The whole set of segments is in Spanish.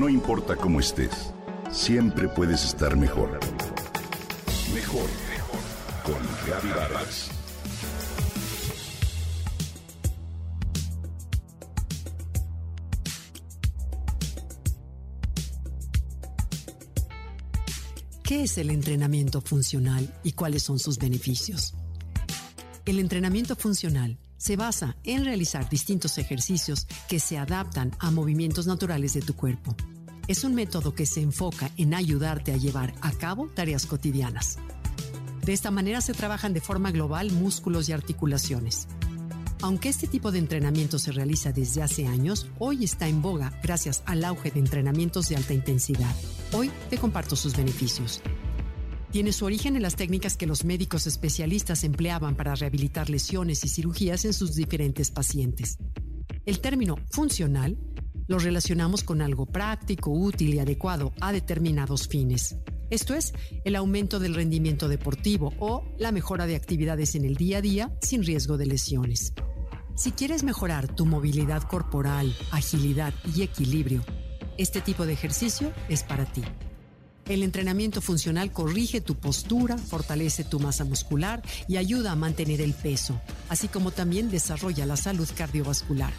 No importa cómo estés, siempre puedes estar mejor. Mejor, mejor. Con Vargas. ¿Qué es el entrenamiento funcional y cuáles son sus beneficios? El entrenamiento funcional se basa en realizar distintos ejercicios que se adaptan a movimientos naturales de tu cuerpo. Es un método que se enfoca en ayudarte a llevar a cabo tareas cotidianas. De esta manera se trabajan de forma global músculos y articulaciones. Aunque este tipo de entrenamiento se realiza desde hace años, hoy está en boga gracias al auge de entrenamientos de alta intensidad. Hoy te comparto sus beneficios tiene su origen en las técnicas que los médicos especialistas empleaban para rehabilitar lesiones y cirugías en sus diferentes pacientes. El término funcional lo relacionamos con algo práctico, útil y adecuado a determinados fines. Esto es, el aumento del rendimiento deportivo o la mejora de actividades en el día a día sin riesgo de lesiones. Si quieres mejorar tu movilidad corporal, agilidad y equilibrio, este tipo de ejercicio es para ti. El entrenamiento funcional corrige tu postura, fortalece tu masa muscular y ayuda a mantener el peso, así como también desarrolla la salud cardiovascular.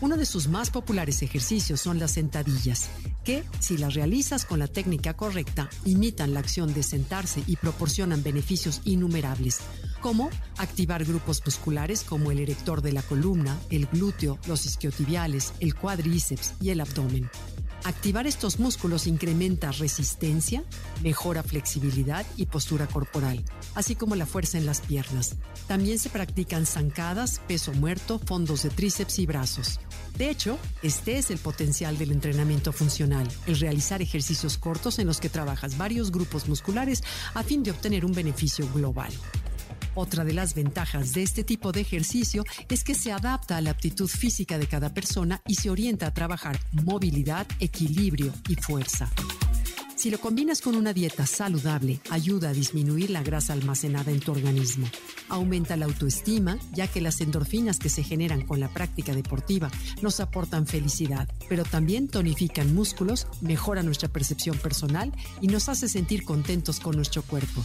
Uno de sus más populares ejercicios son las sentadillas, que, si las realizas con la técnica correcta, imitan la acción de sentarse y proporcionan beneficios innumerables, como activar grupos musculares como el erector de la columna, el glúteo, los isquiotibiales, el cuádriceps y el abdomen. Activar estos músculos incrementa resistencia, mejora flexibilidad y postura corporal, así como la fuerza en las piernas. También se practican zancadas, peso muerto, fondos de tríceps y brazos. De hecho, este es el potencial del entrenamiento funcional, el realizar ejercicios cortos en los que trabajas varios grupos musculares a fin de obtener un beneficio global. Otra de las ventajas de este tipo de ejercicio es que se adapta a la aptitud física de cada persona y se orienta a trabajar movilidad, equilibrio y fuerza. Si lo combinas con una dieta saludable, ayuda a disminuir la grasa almacenada en tu organismo. Aumenta la autoestima, ya que las endorfinas que se generan con la práctica deportiva nos aportan felicidad, pero también tonifican músculos, mejora nuestra percepción personal y nos hace sentir contentos con nuestro cuerpo.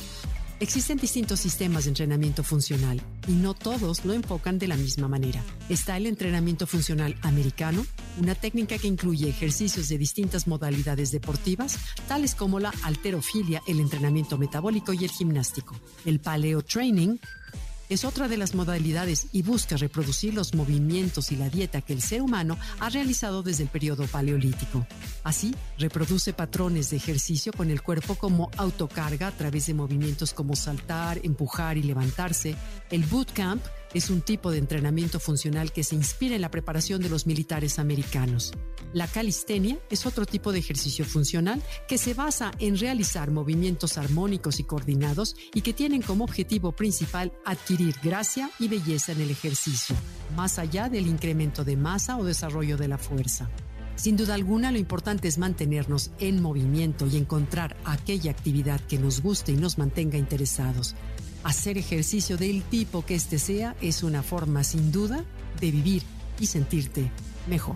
Existen distintos sistemas de entrenamiento funcional y no todos lo enfocan de la misma manera. Está el entrenamiento funcional americano, una técnica que incluye ejercicios de distintas modalidades deportivas, tales como la alterofilia, el entrenamiento metabólico y el gimnástico. El paleo training es otra de las modalidades y busca reproducir los movimientos y la dieta que el ser humano ha realizado desde el periodo paleolítico. Así, reproduce patrones de ejercicio con el cuerpo como autocarga a través de movimientos como saltar, empujar y levantarse. El bootcamp es un tipo de entrenamiento funcional que se inspira en la preparación de los militares americanos. La calistenia es otro tipo de ejercicio funcional que se basa en realizar movimientos armónicos y coordinados y que tienen como objetivo principal adquirir gracia y belleza en el ejercicio, más allá del incremento de masa o desarrollo de la fuerza. Sin duda alguna, lo importante es mantenernos en movimiento y encontrar aquella actividad que nos guste y nos mantenga interesados. Hacer ejercicio del tipo que este sea es una forma sin duda de vivir y sentirte mejor.